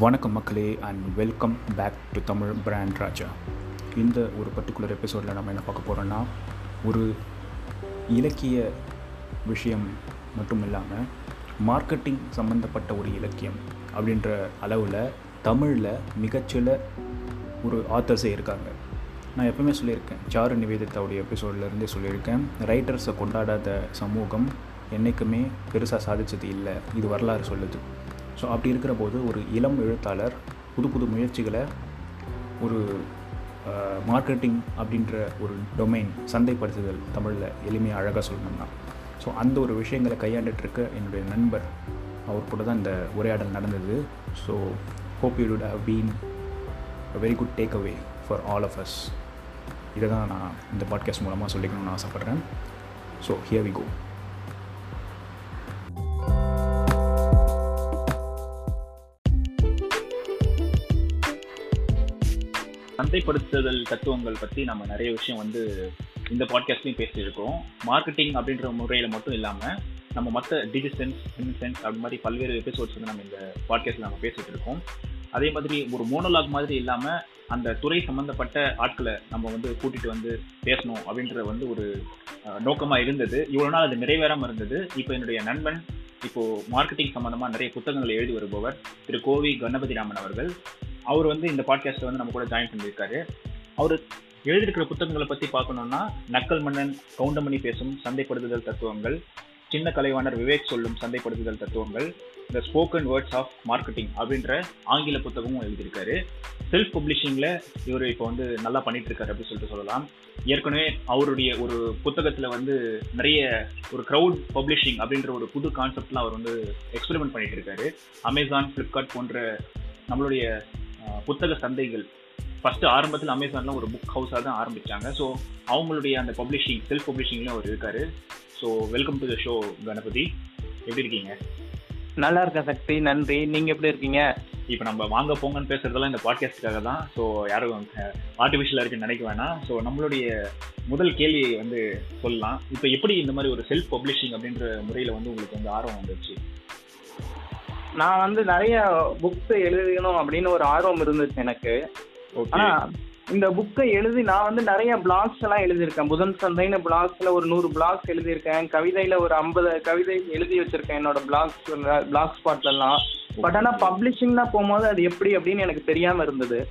வணக்கம் மக்களே and welcome back to Tamil brand Raja. இந்த ஒரு பர்டிகுலர் எபிசோடில் நம்ம என்ன பார்க்க போகிறோன்னா ஒரு இலக்கிய விஷயம் மட்டும் இல்லாமல் மார்க்கெட்டிங் சம்மந்தப்பட்ட ஒரு இலக்கியம் அப்படின்ற அளவில் தமிழில் மிகச்சில ஒரு ஆத்தர்ஸே இருக்காங்க. நான் எப்பவுமே சொல்லியிருக்கேன் சாரு நிவேதித்தாவுடைய எபிசோட்லேருந்தே சொல்லியிருக்கேன் ரைட்டர்ஸை கொண்டாடாத சமூகம் என்றைக்குமே பெருசாக சாதிச்சது இல்லை இது வரலாறு சொல்லுது. ஸோ அப்படி இருக்கிற போது ஒரு இளம் எழுத்தாளர் புது புது முயற்சிகளை ஒரு மார்க்கெட்டிங் அப்படின்ற ஒரு டொமைன் சந்தைப்படுத்துதல் தமிழில் எளிமையாக அழகாக சொல்லணும்னா. ஸோ அந்த ஒரு விஷயங்களை கையாண்டுட்டுருக்க என்னுடைய நண்பர் அவர் கூட தான் இந்த உரையாடல் நடந்தது. So hope you would have been a very good takeaway for all of us இதை தான் நான் இந்த பாட்காஸ்ட் மூலமாக சொல்லிக்கணும்னு ஆசைப்பட்றேன். ஸோ ஹியர் வி கோ சந்தைப்படுத்துதல் தத்துவங்கள் பற்றி நம்ம நிறைய விஷயம் வந்து இந்த பாட்காஸ்ட்லையும் பேசியிருக்கோம். மார்க்கெட்டிங் அப்படின்ற முறையில் மட்டும் இல்லாமல் நம்ம மற்ற டிஜிசென்ஸ் இன்சென்ஸ் அது மாதிரி பல்வேறு எபிசோட்ஸ் வந்து நம்ம இந்த பாட்காஸ்ட்டில் நம்ம பேசிகிட்டு இருக்கோம். அதே மாதிரி ஒரு மோனோலாக் மாதிரி இல்லாமல் அந்த துறை சம்மந்தப்பட்ட ஆட்களை நம்ம வந்து கூட்டிகிட்டு வந்து பேசணும் அப்படின்ற வந்து ஒரு நோக்கமாக இருந்தது. இவ்வளோ நாள் அது நிறைவேறாமல் இருந்தது. இப்போ என்னுடைய நண்பன் இப்போ மார்க்கெட்டிங் சம்மந்தமாக நிறைய புத்தகங்களை எழுதி வருபவர் திரு கோவி கணபதி ராமன் அவர்கள். அவர் வந்து இந்த பாட்காஸ்ட்டை வந்து நம்ம கூட ஜாயின் பண்ணியிருக்காரு. அவர் எழுதியிருக்கிற புத்தகங்களை பற்றி பார்க்கணுன்னா நக்கல் மன்னன் கவுண்டமணி பேசும் சந்தைப்படுத்துதல் தத்துவங்கள் சின்ன கலைவாணர் விவேக் சொல்லும் சந்தைப்படுத்துதல் தத்துவங்கள் the spoken words of marketing அப்படின்ற ஆங்கில புத்தகமும் எழுதியிருக்காரு. செல்ஃப் பப்ளிஷிங்கில் இவர் இப்போ வந்து நல்லா பண்ணிட்டு இருக்காரு அப்படின்னு சொல்லிட்டு சொல்லலாம். ஏற்கனவே அவருடைய ஒரு புத்தகத்தில் வந்து நிறைய ஒரு க்ரௌட் பப்ளிஷிங் அப்படின்ற ஒரு புது கான்செப்ட்லாம் அவர் வந்து எக்ஸ்பெரிமெண்ட் பண்ணிட்டு இருக்காரு அமேசான் ஃப்ளிப்கார்ட் போன்ற நம்மளுடைய புத்தக சந்தைகள். ஃபர்ஸ்ட் ஆரம்பத்தில் அமேசான்லாம் ஒரு புக் ஹவுஸாக தான் ஆரம்பித்தாங்க ஸோ அவங்களுடைய அந்த பப்ளிஷிங் செல்ஃப் பப்ளிஷிங்லேயும் அவர் இருக்காரு. So welcome to the show Ganapathi. எப்படி இருக்கீங்க? நல்லா இருக்கேன் சக்தி. நன்றி. நீங்க எப்படி இருக்கீங்க? இப்போ நம்ம வாங்க போங்கன்னு பேசுறதெல்லாம் இந்த பாட்காஸ்டுக்காக தான். ஸோ யாரும் ஆர்டிஃபிஷியலாக இருக்குன்னு நினைக்க வேணாம். ஸோ நம்மளுடைய முதல் கேள்வியை வந்து சொல்லலாம். இப்போ எப்படி இந்த மாதிரி ஒரு செல்ஃப் பப்ளிஷிங் அப்படின்ற முறையில் வந்து உங்களுக்கு வந்து ஆர்வம் வந்துச்சு? நான் வந்து நிறைய புக்ஸ் எழுதணும் அப்படின்னு ஒரு ஆர்வம் இருந்துச்சு எனக்கு. ஆனா இந்த புக்கை எழுதி நான் வந்து நிறைய பிளாக்ஸ் எல்லாம் எழுதியிருக்கேன். புதன் சந்தைன்னு பிளாக்ஸ்ல ஒரு நூறு பிளாக்ஸ் எழுதியிருக்கேன். கவிதையில ஒரு ஐம்பது கவிதை எழுதி வச்சிருக்கேன் என்னோட பிளாக்ஸ் பிளாக் ஸ்பாட்ல எல்லாம். பட் ஆனா பப்ளிஷிங்னா போகும்போது அது எப்படி அப்படின்னு எனக்கு தெரியாம இருந்தது.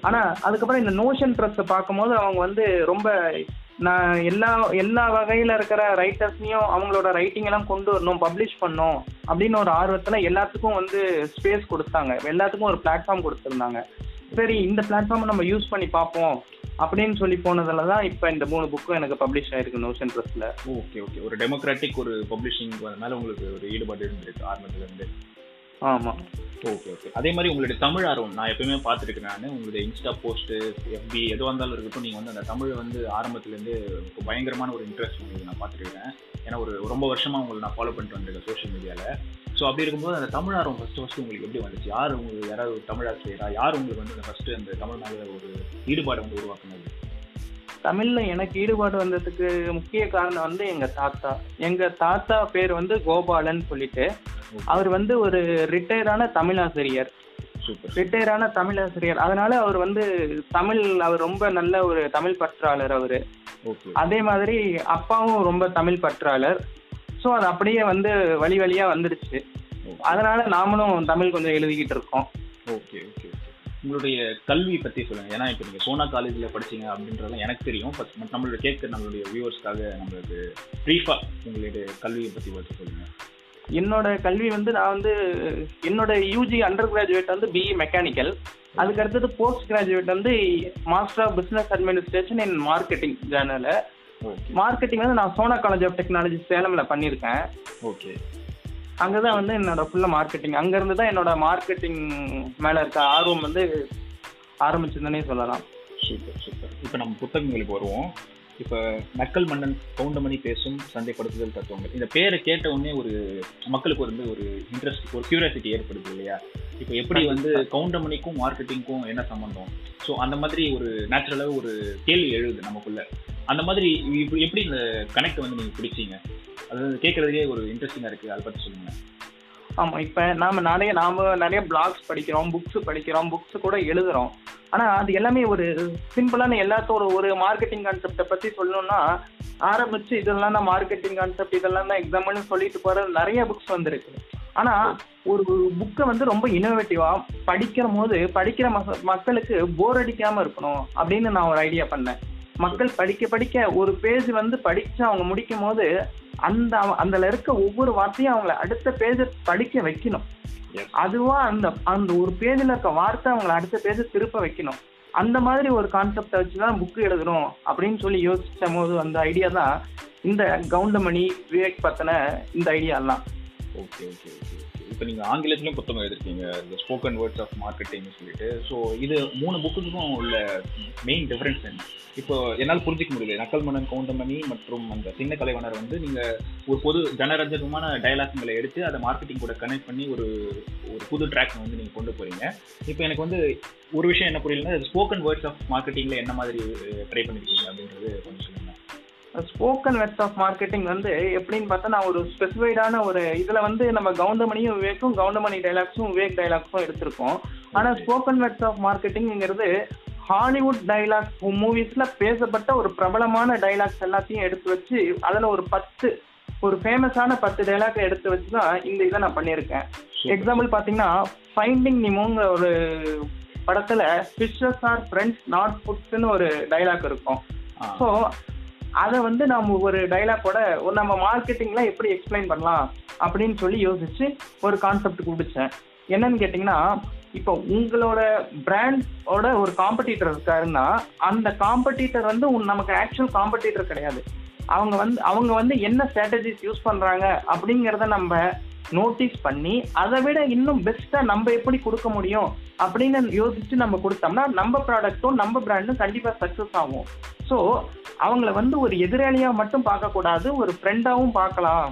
ஆனா அதுக்கப்புறம் இந்த நோஷன் ட்ரெஸ் பார்க்கும்போது அவங்க வந்து ரொம்ப நான் எல்லா எல்லா வகையில இருக்கிற ரைட்டர்ஸையும் அவங்களோட ரைட்டிங் எல்லாம் கொண்டு வரணும் பப்ளிஷ் பண்ணும் அப்படின்னு ஒரு ஆர்வத்துல எல்லாத்துக்கும் வந்து ஸ்பேஸ் கொடுத்தாங்க. எல்லாத்துக்கும் ஒரு பிளாட்ஃபார்ம் கொடுத்துருந்தாங்க. சரி இந்த பிளாட்ஃபார்மை நம்ம யூஸ் பண்ணி பார்ப்போம் அப்படின்னு சொல்லி போனதுல தான் இப்போ இந்த மூணு புக்கும் எனக்கு பப்ளிஷ் ஆயிருக்கு நோஷன் ட்ரெஸ்ல ஓகே ஓகே ஒரு டெமோக்ராட்டிக் ஒரு பப்ளிஷிங் மேலே உங்களுக்கு ஒரு ஈடுபாடு இருந்திருக்கு ஆரம்பத்துல இருந்து. ஆமா. Okay okay. அதே மாதிரி உங்களுடைய தமிழ் ஆர்வம் நான் எப்பயுமே பார்த்துருக்கேன் நான். உங்களுடைய இன்ஸ்டா போஸ்ட்டு எஃபி எதுவாக இருந்தாலும் இருக்கட்டும் நீங்கள் வந்து அந்த தமிழ் வந்து ஆரம்பத்துலேருந்து இப்போ பயங்கரமான ஒரு இன்ட்ரெஸ்ட் உங்களுக்கு நான் பார்த்துருக்கேன். ஏன்னா ஒரு ரொம்ப வருஷமாக உங்களை நான் ஃபாலோ பண்ணிட்டு வந்திருக்கேன் சோஷியல் மீடியாவில் ஸோ அப்படி இருக்கும்போது அந்த தமிழ் ஆர்வம் ஃபஸ்ட்டு ஃபஸ்ட்டு உங்களுக்கு எப்படி வந்துச்சு? யார் உங்களுக்கு யாராவது ஒரு தமிழ் ஆசிரியரா யார் உங்களுக்கு வந்து அந்த ஃபஸ்ட்டு அந்த தமிழ் மேலே ஒரு ஈடுபாடு வந்து உருவாக்குனது? தமிழ்ல எனக்கு ஈடுபாடு வந்ததுக்கு முக்கிய காரணம் வந்து எங்க தாத்தா. எங்க தாத்தா பேர் வந்து கோபாலன் சொல்லிட்டு அவர் வந்து ஒரு ரிட்டையரான தமிழாசிரியர். ரிட்டையரான தமிழாசிரியர். அதனால அவர் வந்து தமிழ் அவர் ரொம்ப நல்ல ஒரு தமிழ் பற்றாளர் அவரு. அதே மாதிரி அப்பாவும் ரொம்ப தமிழ் பற்றாளர். ஸோ அது அப்படியே வந்து வழி வழியா வந்துடுச்சு. அதனால நாமளும் தமிழ் கொஞ்சம் எழுதிக்கிட்டு இருக்கோம். ஓகே. உங்களுடைய கல்வி பற்றி சொல்லுங்கள் ஏன்னா இப்போ நீங்கள் சோனா காலேஜில் படிச்சீங்க அப்படின்றதெல்லாம் எனக்கு தெரியும். பட் நம்மளோட கேட்க நம்மளுடைய வியூவர்ஸ்க்காக நம்மளுக்கு ப்ரீஃபாக உங்களுடைய கல்வியை பற்றி பற்றி சொல்லுங்கள் என்னோட கல்வி வந்து நான் வந்து என்னோட யூஜி அண்டர் கிராஜுவேட் வந்து பிஇ மெக்கானிக்கல் அதுக்கு அடுத்தது போஸ்ட் கிராஜுவேட் வந்து master of business administration in marketing general marketing வந்து நான் சோனா காலேஜ் ஆஃப் டெக்னாலஜி சேலம்ல பண்ணியிருக்கேன். ஓகே அங்கதான் வந்து என்னோட ஃபுல்லா மார்க்கெட்டிங் அங்க இருந்து தான் என்னோட மார்க்கெட்டிங் மேல இருக்க ஆர்வம் வந்து ஆரம்பிச்சதுன்னே சொல்லலாம். Super super. இப்போ நம்ம புத்தகங்களுக்கு வருவோம். இப்போ நக்கல் மன்னன் கவுண்டமணி பேசும் சந்தைப்படுத்துதல் தத்துவங்கள். இந்த பேரை கேட்ட உடனே ஒரு மக்களுக்கு வந்து ஒரு இன்ட்ரெஸ்ட் ஒரு கியூரியாசிட்டி ஏற்படுது இல்லையா? இப்போ எப்படி வந்து கவுண்டமணிக்கும் மார்க்கெட்டிங்க்கும் என்ன சம்பந்தம்? ஸோ அந்த மாதிரி ஒரு நேச்சுரலாக ஒரு கேள்வி எழுது நமக்குள்ள. அந்த மாதிரி எப்படி இந்த கனெக்ட் வந்து நீங்கள் பிடிச்சிங்க? அதாவது கேட்கறதுக்கே ஒரு இன்ட்ரெஸ்டிங்காக இருக்குது அதை பற்றி சொல்லுங்கள் ஆமா இப்ப நாம நிறைய நாம நிறைய பிளாக்ஸ் படிக்கிறோம் புக்ஸ் படிக்கிறோம் புக்ஸ் கூட எழுதுறோம். ஆனா அது எல்லாமே ஒரு சிம்பிளான எல்லாத்தோட ஒரு மார்க்கெட்டிங் கான்செப்டை பத்தி சொல்லணும்னா ஆரம்பிச்சு இதெல்லாம் தான் மார்க்கெட்டிங் கான்செப்ட் இதெல்லாம் தான் எக்ஸாம்பிள்னு சொல்லிட்டு போற நிறைய புக்ஸ் வந்திருக்கு. ஆனா ஒரு புக்கை வந்து ரொம்ப இனோவேட்டிவா படிக்கிற போது படிக்கிற மக்களுக்கு போர் அடிக்காம இருக்கணும் அப்படின்னு நான் ஒரு ஐடியா பண்ணேன். மக்கள் படிக்க படிக்க ஒரு பேஜ் வந்து படிச்சு அவங்க முடிக்கும் போது அந்த அதுல இருக்க ஒவ்வொரு வார்த்தையும் அவங்கள அடுத்த பேஜை படிக்க வைக்கணும். அதுவா அந்த அந்த ஒரு பேஜ்ல இருக்க வார்த்தை அவங்கள அடுத்த பேஜ் திருப்ப வைக்கணும். அந்த மாதிரி ஒரு கான்செப்டை வச்சுதான் புக் எழுதணும் அப்படின்னு சொல்லி யோசிச்ச போது அந்த ஐடியா தான் இந்த கவுண்டமணி விவேக் பத்தின இந்த ஐடியா எல்லாம். ஓகே ஓகே ஓகே இப்போ நீங்கள் ஆங்கிலத்திலும் புத்தகம் எழுதிருக்கீங்க இந்த ஸ்போக்கன் வேர்ட்ஸ் ஆஃப் மார்க்கெட்டிங்னு சொல்லிட்டு. ஸோ இது மூணு புக்குக்கும் உள்ள மெயின் டிஃப்ரென்ஸ் என்ன? இப்போ என்னால் புரிஞ்சிக்க முடியல. நக்கல் மன்னன் கவுண்டமணி மற்றும் அந்த சின்ன கலைவனர் வந்து நீங்கள் ஒரு பொது ஜனரஞ்சகமான டயலாக்ங்களை எடுத்து அதை மார்க்கெட்டிங் கூட கனெக்ட் பண்ணி ஒரு ஒரு புது ட்ராக் வந்து நீங்கள் கொண்டு போகிறீங்க இப்போ எனக்கு வந்து ஒரு விஷயம் என்ன புரியலன்னா ஸ்போக்கன் வேர்ட்ஸ் ஆஃப் மார்க்கெட்டிங்கில் என்ன மாதிரி ட்ரை பண்ணிருக்கீங்க அப்படின்றது கொஞ்சம் ஸ்போக்கன் வெர்ட்ஸ் ஆஃப் மார்க்கெட்டிங் வந்து எப்படின்னு பார்த்தா நான் ஒரு ஸ்பெசிஃபைடான ஒரு இதுல வந்து நம்ம கவுண்டமணியும் விவேக்கும் கவுண்டமணி டைலாக்ஸும் விவேக் டைலாக்ஸும் எடுத்திருக்கோம். ஆனா ஸ்போக்கன் வெர்ட்ஸ் ஆஃப் மார்க்கெட்டிங்கிறது ஹாலிவுட் டைலாக்ஸ் மூவிஸ்ல பேசப்பட்ட ஒரு பிரபலமான டைலாக்ஸ் எல்லாத்தையும் எடுத்து வச்சு அதுல ஒரு பத்து ஒரு ஃபேமஸான பத்து டைலாக் எடுத்து வச்சு தான் இந்த இதை நான் பண்ணியிருக்கேன். எக்ஸாம்பிள் பாத்தீங்கன்னா ஃபைண்டிங் நிமோங்கிற ஒரு படத்துல ஃபிஷஸ் ஆர் ஃப்ரெண்ட்ஸ் நாட் ஃபுட்ஸ்னு ஒரு டைலாக் இருக்கும். ஸோ அதை வந்து நம்ம ஒரு டைலாக்கோட ஒரு நம்ம மார்க்கெட்டிங்லாம் எப்படி எக்ஸ்பிளைன் பண்ணலாம் அப்படின்னு சொல்லி யோசிச்சு ஒரு கான்செப்ட் கொடுத்தேன். என்னன்னு கேட்டிங்கன்னா இப்போ உங்களோட பிராண்டோட ஒரு காம்படிட்டர் இருக்காருன்னா அந்த காம்படிட்டர் வந்து நமக்கு ஆக்சுவல் காம்படிட்டர் கிடையாது. அவங்க வந்து அவங்க வந்து என்ன ஸ்ட்ராட்டஜிஸ் யூஸ் பண்ணுறாங்க அப்படிங்கிறத நம்ம நோட்டீஸ் பண்ணி அதை விட இன்னும் பெஸ்ட்டாக நம்ம எப்படி கொடுக்க முடியும் அப்படின்னு யோசிச்சு நம்ம கொடுத்தோம்னா நம்ம ப்ராடக்ட்டும் நம்ம பிராண்டும் கண்டிப்பாக சக்ஸஸ் ஆகும். ஸோ அவங்கள வந்து ஒரு எதிராளியாக மட்டும் பார்க்கக்கூடாது ஒரு ஃப்ரெண்டாகவும் பார்க்கலாம்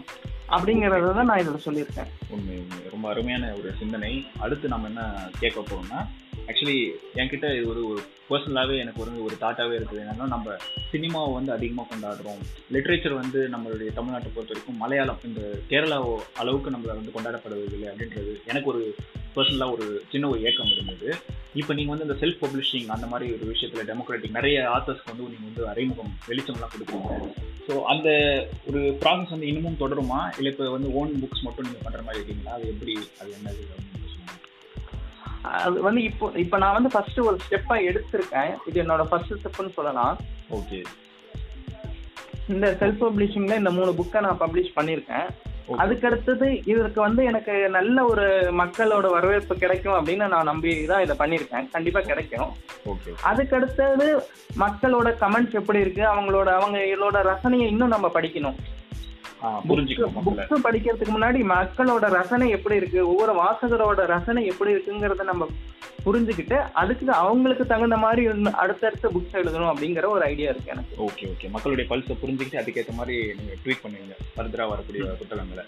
அப்படிங்கிறத தான் நான் இதில் சொல்லியிருக்கேன். உண்மை உண்மை. ரொம்ப அருமையான ஒரு சிந்தனை. அடுத்து நம்ம என்ன கேட்க போகிறோம்னா ஆக்சுவலி என்கிட்ட இது ஒரு ஒரு பர்சனலாகவே எனக்கு ஒரு ஒரு தாட்டாகவே இருக்குது. என்னென்னா நம்ம சினிமாவை வந்து அதிகமாக கொண்டாடுறோம். லிட்ரேச்சர் வந்து நம்மளுடைய தமிழ்நாட்டை பொறுத்த வரைக்கும் மலையாளம் இந்த கேரளா அளவுக்கு நம்மளை வந்து கொண்டாடப்படுவதில்லை அப்படின்றது எனக்கு ஒரு பர்சனலாக ஒரு சின்ன ஒரு ஏக்கம் இருந்தது. இப்போ நீங்கள் வந்து இந்த செல்ஃப் பப்ளிஷிங் அந்த மாதிரி ஒரு விஷயத்தில் டெமோக்ராட்டிக் நிறைய ஆத்தர்ஸ்க்கு வந்து நீங்கள் வந்து அறிமுகம் வெளிச்சம்லாம் கொடுக்குறீங்க ஸோ அந்த ஒரு ப்ராசஸ் வந்து இன்னமும் தொடருமா? இல்லை இப்போ வந்து ஓன் புக்ஸ் மட்டும் நீங்கள் பண்ணுற மாதிரி இருக்கீங்களா? அது எப்படி அது என்னது அது வந்து இப்போ இப்போ நான் வந்து ஃபர்ஸ்ட் ஒரு ஸ்டெப்பா எடுத்திருக்கேன். இது என்னோட ஃபர்ஸ்ட் ஸ்டெப்னு சொல்லலாம். ஓகே. இந்த செல்ஃப் பப்ளிஷிங்ல இந்த மூணு புக்கை நான் பப்ளிஷ் பண்ணியிருக்கேன். அதுக்கு அடுத்தது இதற்கு வந்து எனக்கு நல்ல ஒரு மக்களோட வரவேற்பு கிடைக்கும் அப்படின்னு நான் நம்பி தான் இதை பண்ணியிருக்கேன். கண்டிப்பா கிடைக்கும். ஓகே. அதுக்கு அடுத்தது மக்களோட கமெண்ட்ஸ் எப்படி இருக்கு? அவங்களோட அவங்களோட ரசனையை இன்னும் நம்ம படிக்கணும். புக்ஸ் படிக்கிறதுக்கு முன்னாடி மக்களோட ரசனை எப்படி இருக்கு? ஒவ்வொரு வாசகரோட ரசனை எப்படி இருக்குங்கிறத நம்ம புரிஞ்சுக்கிட்டு அதுக்கு அவங்களுக்கு தகுந்த மாதிரி அடுத்தடுத்த புக்ஸ் எழுதணும் அப்படிங்கிற ஒரு ஐடியா இருக்கு எனக்கு. ஓகே ஓகே மக்களுடைய பல்ஸை புரிஞ்சுக்கிட்டு அதுக்கேற்ற மாதிரி நீங்கள் ட்வீட் பண்ணுவீங்க. ஃபர்தராக வரக்கூடிய புத்தகங்களை.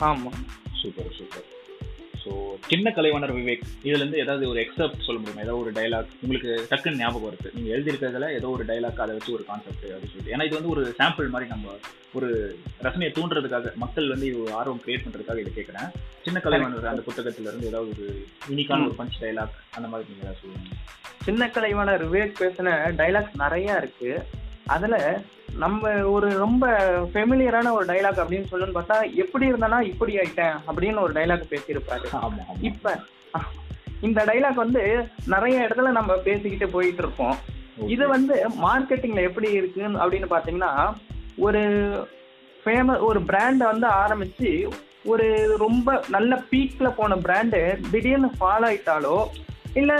ஆமா. சூப்பர் சூப்பர் ஸோ சின்ன கலைவாணர் விவேக் இதுலேருந்து ஏதாவது ஒரு எக்ஸப்ட் சொல்ல முடியுமா? ஏதாவது ஒரு டைலாக் உங்களுக்கு டக்குன்னு ஞாபகம் வருது. நீங்கள் எழுதியிருக்கிறதுல ஏதோ ஒரு டைலாக் அதை வச்சு ஒரு கான்செப்ட் அப்படின்னு சொல்லிட்டு. ஏன்னா இது வந்து ஒரு சாம்பிள் மாதிரி நம்ம ஒரு ரசனையை தூண்டுறதுக்காக மக்கள் வந்து இது ஆர்வம் கிரியேட் பண்ணுறதுக்காக இதை கேட்குறேன். சின்ன கலைவாணர் அந்த புத்தகத்துல இருந்து ஏதாவது ஒரு யூனிக்கான ஒரு பஞ்ச் டைலாக் அந்த மாதிரி நீங்கள் ஏதாவது சொல்லுங்க. சின்ன கலைவாணர் விவேக் பேசின டைலாக்ஸ் நிறைய இருக்கு. அதுல நம்ம ஒரு ரொம்ப ஃபெமிலியரான ஒரு டைலாக் அப்படின்னு சொல்லணும்னு பார்த்தா எப்படி இருந்தனா இப்படி ஆயிட்டேன் அப்படின்னு ஒரு டைலாக் பேசியிருப்பாரு. இப்ப இந்த டைலாக் வந்து நிறைய இடத்துல நம்ம பேசிக்கிட்டு போயிட்டு இருக்கோம் இது வந்து மார்க்கெட்டிங்ல எப்படி இருக்குன்னு அப்படின்னு பாத்தீங்கன்னா ஒரு ஃபேமஸ் ஒரு பிராண்டை வந்து ஆரம்பிச்சு ஒரு ரொம்ப நல்ல பீக்ல போன பிராண்டு திடீர்னு ஃபாலோ ஆயிட்டாலோ இல்ல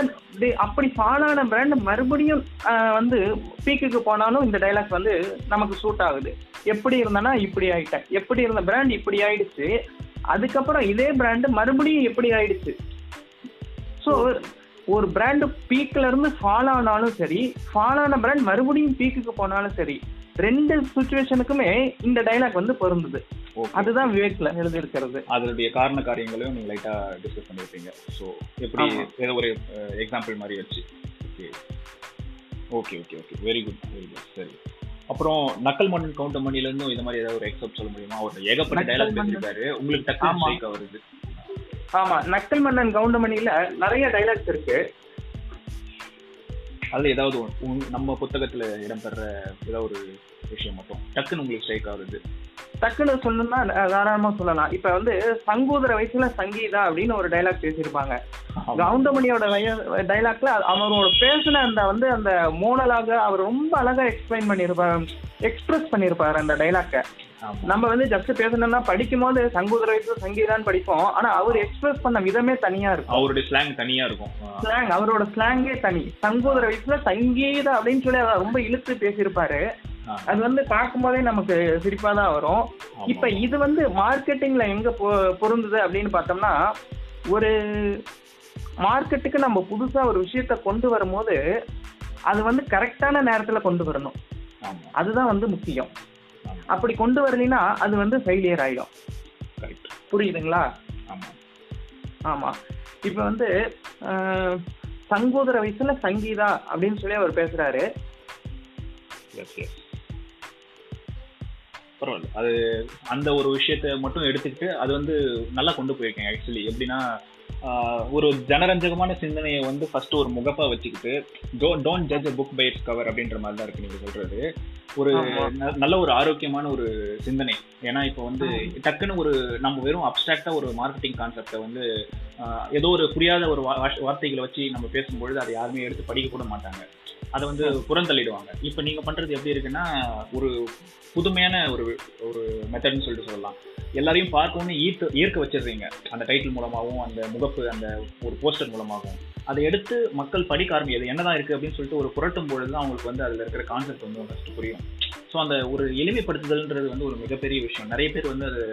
அப்படி ஃபாலோ ஆன பிராண்ட் மறுபடியும் வந்து பீக்குக்கு போனாலும் இந்த டைலாக் வந்து நமக்கு சூட் ஆகுது. எப்படி இருந்தனா இப்படி ஆயிட்டேன். எப்படி இருந்த பிராண்ட் இப்படி ஆயிடுச்சு. அதுக்கப்புறம் இதே பிராண்டு மறுபடியும் எப்படி ஆயிடுச்சு. ஸோ ஒரு பிராண்டு பீக்ல இருந்து ஃபாலோ ஆனாலும் சரி ஃபாலோ ஆன பிராண்ட் மறுபடியும் பீக்குக்கு போனாலும் சரி ரெண்டு சுச்சுவேஷனுக்குமே இந்த டைலாக் வந்து பொருந்துது. அதுதான் விவேக்ல எழுதியிருக்கிறது. அதனுடைய காரண காரியங்களையும் நீங்க லைட்டா டிஸ்கஸ் பண்ணிருப்பீங்க ஸோ எப்படி. ஏதோ ஒரு எக்ஸாம்பிள் மாதிரி வச்சு. Okay okay okay okay very good very good சரி. அப்புறம் நக்கல் மன்னன் கவுண்டர் மணில இருந்தும் இது மாதிரி ஏதாவது ஒரு எக்ஸப்ட் சொல்ல முடியுமா? ஒரு ஏகப்பட்ட டைலாக். பேசியிருக்காரு. உங்களுக்கு. ஸ்ட்ரைக் வருது. ஆமா. நக்கல் மன்னன் கவுண்டமணியில நிறைய டைலாக்ஸ் இருக்கு. அதில் ஏதாவது நம்ம புத்தகத்தில் இடம்பெற ஏதாவது ஒரு விஷயம் மட்டும் டக்குன்னு உங்களுக்கு ஸ்ட்ரைக் ஆகுது. டக்குன்னு சொல்லணும்னா தாராளமா சொல்லலாம். இப்ப வந்து சங்கூதர வயசுல சங்கீதா அப்படின்னு ஒரு டைலாக் பேசியிருப்பாங்க. கவுண்டமணியோட டைலாக்ல அவரோட பேசின அந்த வந்து அந்த மோனலாக அவர் ரொம்ப அழகா எக்ஸ்பிளைன் பண்ணியிருப்பாரு எக்ஸ்பிரஸ் பண்ணியிருப்பாரு அந்த டைலாக்க. நம்ம வந்து ஜஸ்ட் பேசணும்னா படிக்கும் போது சங்கூதர வயசுல சங்கீதான்னு படிப்போம். ஆனா அவர் எக்ஸ்பிரஸ் பண்ண விதமே தனியா இருக்கும். அவருடைய ஸ்லாங் தனியா இருக்கும். ஸ்லாங் அவரோட ஸ்லாங்கே தனி. சங்கூதர வயசுல சங்கீதா அப்படின்னு சொல்லி அவர் ரொம்ப இழுத்து பேசியிருப்பாரு. அது வந்து பார்க்கும்போதே நமக்கு சிரிப்பா தான் வரும். இப்ப இது வந்து மார்க்கெட்டிங்ல எங்க பொருந்துது அப்படின்னு பார்த்தோம்னா ஒரு மார்க்கெட்டுக்கு நம்ம புதுசா ஒரு விஷயத்த கொண்டு வரும்போது அது வந்து கரெக்டான நேரத்துல கொண்டு வரணும். அதுதான் வந்து முக்கியம். அப்படி கொண்டு வரலைன்னா அது வந்து ஃபெயிலியர் ஆயிடும். புரியுதுங்களா? ஆமா. இப்ப வந்து சங்கோதர வயசுல சங்கீதா அப்படின்னு சொல்லி அவர் பேசுறாரு. பரவாயில்ல. அது அந்த ஒரு விஷயத்த மட்டும் எடுத்துக்கிட்டு அது வந்து நல்லா கொண்டு போயிருக்கேன் ஆக்சுவலி எப்படின்னா ஒரு ஜனரஞ்சகமான சிந்தனையை வந்து ஃபர்ஸ்ட் ஒரு முகப்பா வச்சுக்கிட்டு don't judge book by its cover அப்படின்ற மாதிரி தான் இருக்கு நீங்க சொல்றது. ஒரு நல்ல ஒரு ஆரோக்கியமான ஒரு சிந்தனை. ஏன்னா இப்போ வந்து டக்குன்னு ஒரு நம்ம வெறும் அப்டிராக்டா ஒரு மார்க்கெட்டிங் கான்செப்டை வந்து ஏதோ ஒரு புரியாத ஒரு வார்த்தைகளை வச்சு நம்ம பேசும்பொழுது அதை யாருமே எடுத்து படிக்க கூட மாட்டாங்க. அதை வந்து புறந்தள்ளிடுவாங்க. இப்போ நீங்க பண்றது எப்படி இருக்குன்னா ஒரு புதுமையான ஒரு ஒரு மெத்தட்னு சொல்லிட்டு சொல்லலாம். எல்லாரையும் பார்த்தோன்னே ஈர்க்க ஈர்க்க வச்சிடுறீங்க. அந்த டைட்டில் மூலமாகவும் அந்த முகப்பு அந்த ஒரு போஸ்டர் மூலமாகவும். அதை எடுத்து மக்கள் படிக்க ஆரம்பி அது என்னதான் இருக்கு அப்படின்னு சொல்லிட்டு ஒரு புரட்டும் பொழுது தான் அவங்களுக்கு வந்து அதுல இருக்கிற கான்செப்ட் வந்து ஃபர்ஸ்ட் புரியும். ஸோ அந்த ஒரு எளிமைப்படுத்துதல்ன்றது வந்து ஒரு மிகப்பெரிய விஷயம். நிறைய பேர் வந்து அது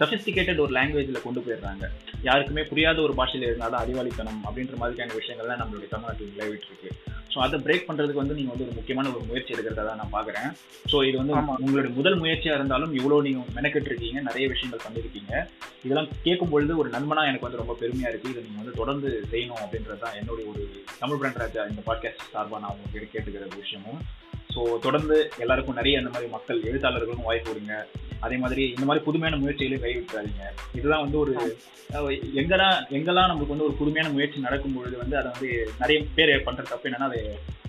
சஃபிஸ்டிகேட்டட் ஒரு லாங்குவேஜில் கொண்டு போயிடுறாங்க. யாருக்குமே புரியாத ஒரு பாஷையில் இருந்தாலும் அறிவாளித்தனம் அப்படின்ற மாதிரியான விஷயங்கள்லாம் நம்மளுடைய தமிழ்நாட்டில் நிலவிட்டு இருக்கு. ஸோ அதை பிரேக் பண்றதுக்கு வந்து நீங்க வந்து ஒரு முக்கியமான ஒரு முயற்சி எடுக்கிறதா தான் நான் பாக்குறேன். ஸோ இது வந்து. உங்களுடைய முதல் முயற்சியா இருந்தாலும் இவ்வளோ நீங்க மெனக்கெட்டு இருக்கீங்க நிறைய விஷயங்கள் பண்ணிருக்கீங்க. இதெல்லாம் கேட்கும் பொழுது ஒரு நண்பனா எனக்கு வந்து ரொம்ப பெருமையா இருக்கு. இதை நீங்க வந்து தொடர்ந்து செய்யணும் அப்படின்றது தான் என்னுடைய ஒரு தமிழ் பிராண்ட் ராஜா இந்த பாட்காஸ்ட் சார்பாக நான் உங்களுக்கு கேட்டுக்கிற ஒரு விஷயமும். ஸோ தொடர்ந்து எல்லாருக்கும் நிறைய இந்த மாதிரி மக்கள் எழுத்தாளர்களும் வாய்ப்பு கொடுங்க. அதே மாதிரி இந்த மாதிரி புதுமையான முயற்சிகளையும் கைவிட்டுறாதீங்க. இதுதான் வந்து ஒரு அஹ், எங்கெல்லாம் எங்கெல்லாம் நமக்கு வந்து ஒரு புதுமையான முயற்சி நடக்கும் பொழுது வந்து அதை வந்து நிறைய பேர் பண்ற தப்பு என்னன்னா அதை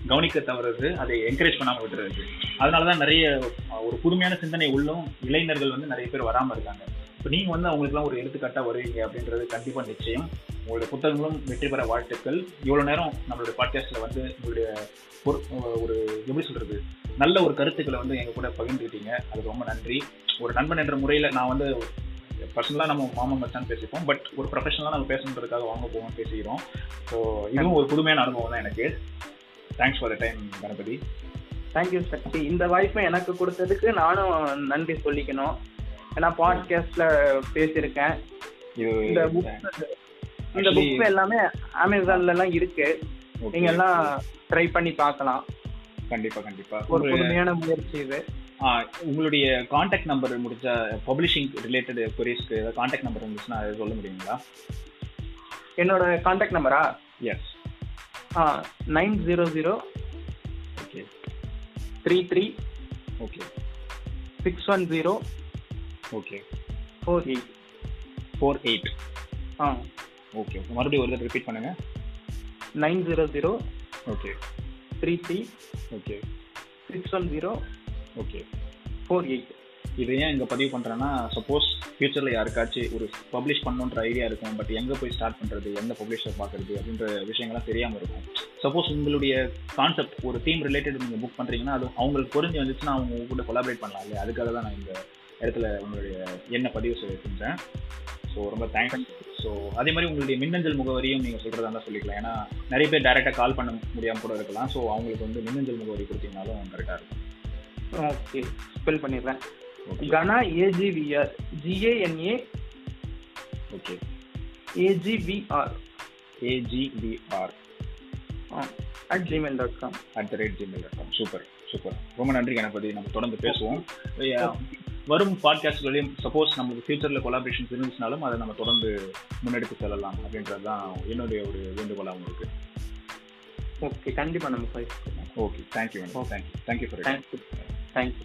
கவனிக்க தவறுது அதை என்கரேஜ் பண்ணாம விட்டுறது. அதனாலதான் நிறைய அஹ், ஒரு புதுமையான சிந்தனை உள்ளும் இளைஞர்கள் வந்து நிறைய பேர் வராம இருக்காங்க. இப்போ நீங்க வந்து அவங்களுக்குலாம் ஒரு எடுத்துக்காட்டா வருவீங்க அப்படின்றது கண்டிப்பா நிச்சயம். உங்களுடைய புத்தகங்களும் வெற்றி பெற வாழ்த்துக்கள். இவ்வளவு நேரம் நம்மளுடைய பாட்காஸ்ட்ல வந்து உங்களுடைய ஒரு ஒரு எப்படி சொல்றது நல்ல ஒரு கருத்துக்களை வந்து எங்க கூட பகிர்ந்துக்கிட்டீங்க. அதுக்கு ரொம்ப நன்றி. ஒரு நண்பன் என்ற முறையில நான் வந்து பர்சனலாக நம்ம மாமா மச்சான் பேசிப்போம். பட் ஒரு ப்ரொஃபஷனலாக நம்ம பேசணுன்றதுக்காக வாங்க போவோம் பேசிக்கிறோம். ஸோ இதுவும் ஒரு புதுமையான அனுபவம் தான் எனக்கு. Thanks for the time Ganapathi. Thank you Sakthi. இந்த வாய்ப்பை எனக்கு கொடுத்ததுக்கு நானும் நன்றி சொல்லிக்கணும். ஏன்னா பாட்காஸ்ட்ல பேசியிருக்கேன். இந்த புக் இந்த Actually- புக் எல்லாமே அமேசான்ல எல்லாம் இருக்கு. நீங்க எல்லாம் ட்ரை பண்ணி பார்க்கலாம். கண்டிப்பா கண்டிப்பா. ஒரு புதுமையான முயற்சி இது. உங்களுடைய காண்டாக்ட் நம்பர் முடிஞ்ச பப்ளிஷிங் ரிலேட்டட் ஏதாவது காண்டாக்ட் நம்பர் இருந்துச்சுன்னா அதை சொல்ல முடியுங்களா? என்னோட கான்டாக்ட் நம்பரா yes nine zero zero okay three three okay six one zero okay four eight four eight ஆ. ஓகே மறுபடியும் ஒரு தடவை ரிப்பீட் பண்ணுங்க. Nine zero zero okay three three okay six one zero okay four eight இது ஏன் இங்கே பதிவு பண்ணுறேன்னா suppose ஃப்யூச்சரில் யாருக்காச்சும் ஒரு பப்ளிஷ் பண்ணணுன்ற ஐடியா இருக்கும் பட் எங்கே போய் ஸ்டார்ட் பண்ணுறது எந்த பப்ளிஷர் பார்க்குறது அப்படின்ற விஷயங்கள்லாம் தெரியாமல் இருக்கும். சப்போஸ் உங்களுடைய கான்செப்ட் ஒரு டீம் ரிலேட்டட் நீங்கள் புக் பண்ணுறீங்கன்னா அது அவங்களுக்கு புரிஞ்சு வந்துச்சுன்னா அவங்க உங்க கூட கொலாபரேட் பண்ணலாம் இல்லையா? அதுக்காக தான் நான் இந்த இடத்துல உங்களுடைய என்ன பதிவு செய்ய செஞ்சேன் ஸோ ரொம்ப தேங்க்ஸ் ஸோ அதே மாதிரி உங்களுடைய மின்னஞ்சல் முகவரியும் நீங்கள் சொல்கிறதா இருந்தால் சொல்லிக்கலாம். ஏன்னா நிறைய பேர் டேரெக்டாக கால் பண்ண முடியாமல் கூட இருக்கலாம். ஸோ அவங்களுக்கு வந்து மின்னஞ்சல் முகவரி கொடுத்தீங்கனாலும் கரெக்டாக இருக்கும். ஓகே ஸ்பெல் பண்ணிடுறேன். கனா A G V R G A N A okay A G V R A G B R at Gmail dot com at the rate Gmail dot com super super ரொம்ப நன்றி கணபதி. நம்ம தொடர்ந்து பேசுவோம். வரும் பாட்காஸ்ட்களையும் suppose நமக்கு ஃபியூச்சரில் collaborations இருந்துச்சுனாலும் அதை நம்ம தொடர்ந்து முன்னெடுத்து செல்லலாம் அப்படின்றது தான் என்னுடைய ஒரு வேண்டுகோளாக உங்களுக்கு. ஓகே கண்டிப்பாக நம்ம okay thank you thank you thank you for thank you thank you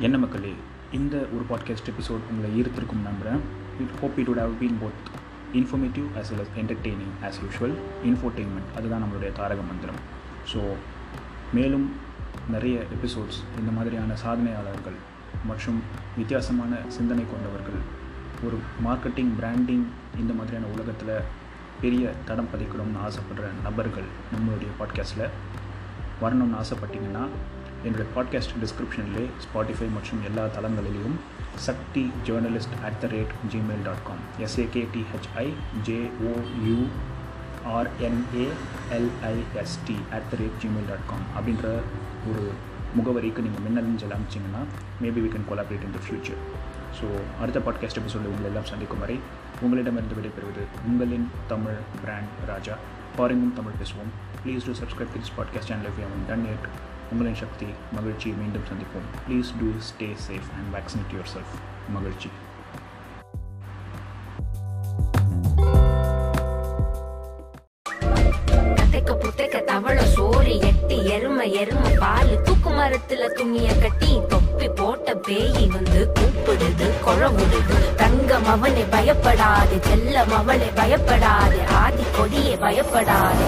என்ன மக்களே இந்த ஒரு பாட்காஸ்ட் எபிசோட் உங்களை ஈர்த்திருக்கும் நம்புகிறேன் it hope it would have been both informative as well as entertaining as usual infotainment அதுதான் நம்மளுடைய தாரக மந்திரம். ஸோ மேலும் நிறைய எபிசோட்ஸ் இந்த மாதிரியான சாதனையாளர்கள் மற்றும் வித்தியாசமான சிந்தனை கொண்டவர்கள் ஒரு மார்க்கெட்டிங் பிராண்டிங் இந்த மாதிரியான உலகத்தில் பெரிய தடம் பதிக்கணும்னு ஆசைப்படுற நபர்கள் நம்மளுடைய பாட்காஸ்ட்டில் வரணும்னு ஆசைப்பட்டீங்கன்னா என்னுடைய பாட்காஸ்ட் டிஸ்கிரிப்ஷன்லே ஸ்பாட்டிஃபை மற்றும் எல்லா தளங்களிலும் Sakthi journalist at the rate Gmail dot com SAKTHI ஜேஓயூ ஆர்என்ஏஎல்ஐஎஸ்டி at the rate Gmail dot com அப்படின்ற ஒரு முகவரிக்கு நீங்கள் மின்னஞ்சல் அனுப்பிச்சிங்கன்னா maybe we can collaborate in the future so அடுத்த பாட்காஸ்ட் எபிசோடு உங்களை எல்லாம் சந்திக்கும் வரை உங்களிடமிருந்து விடைபெறுவது உங்களின் தமிழ் பிராண்ட் ராஜா. பாருங்கும் தமிழ் பேசுவோம். Please do subscribe to this podcast channel if you done it உங்களின் சக்தி மகிழ்ச்சி. மீண்டும் சந்திப்போம். Please do stay safe and vaccinate yourself மகிழ்ச்சி. கத்தைக்க புத்தைக்க சோறு எட்டி பால் மரத்துல துணிய கட்டி தொப்பி போட்ட பேயி வந்து கூப்பிடுது குழவுடுது. தங்கம் அவனை பயப்படாது செல்லம் அவளை பயப்படாது ஆதி கொடியே பயப்படாது.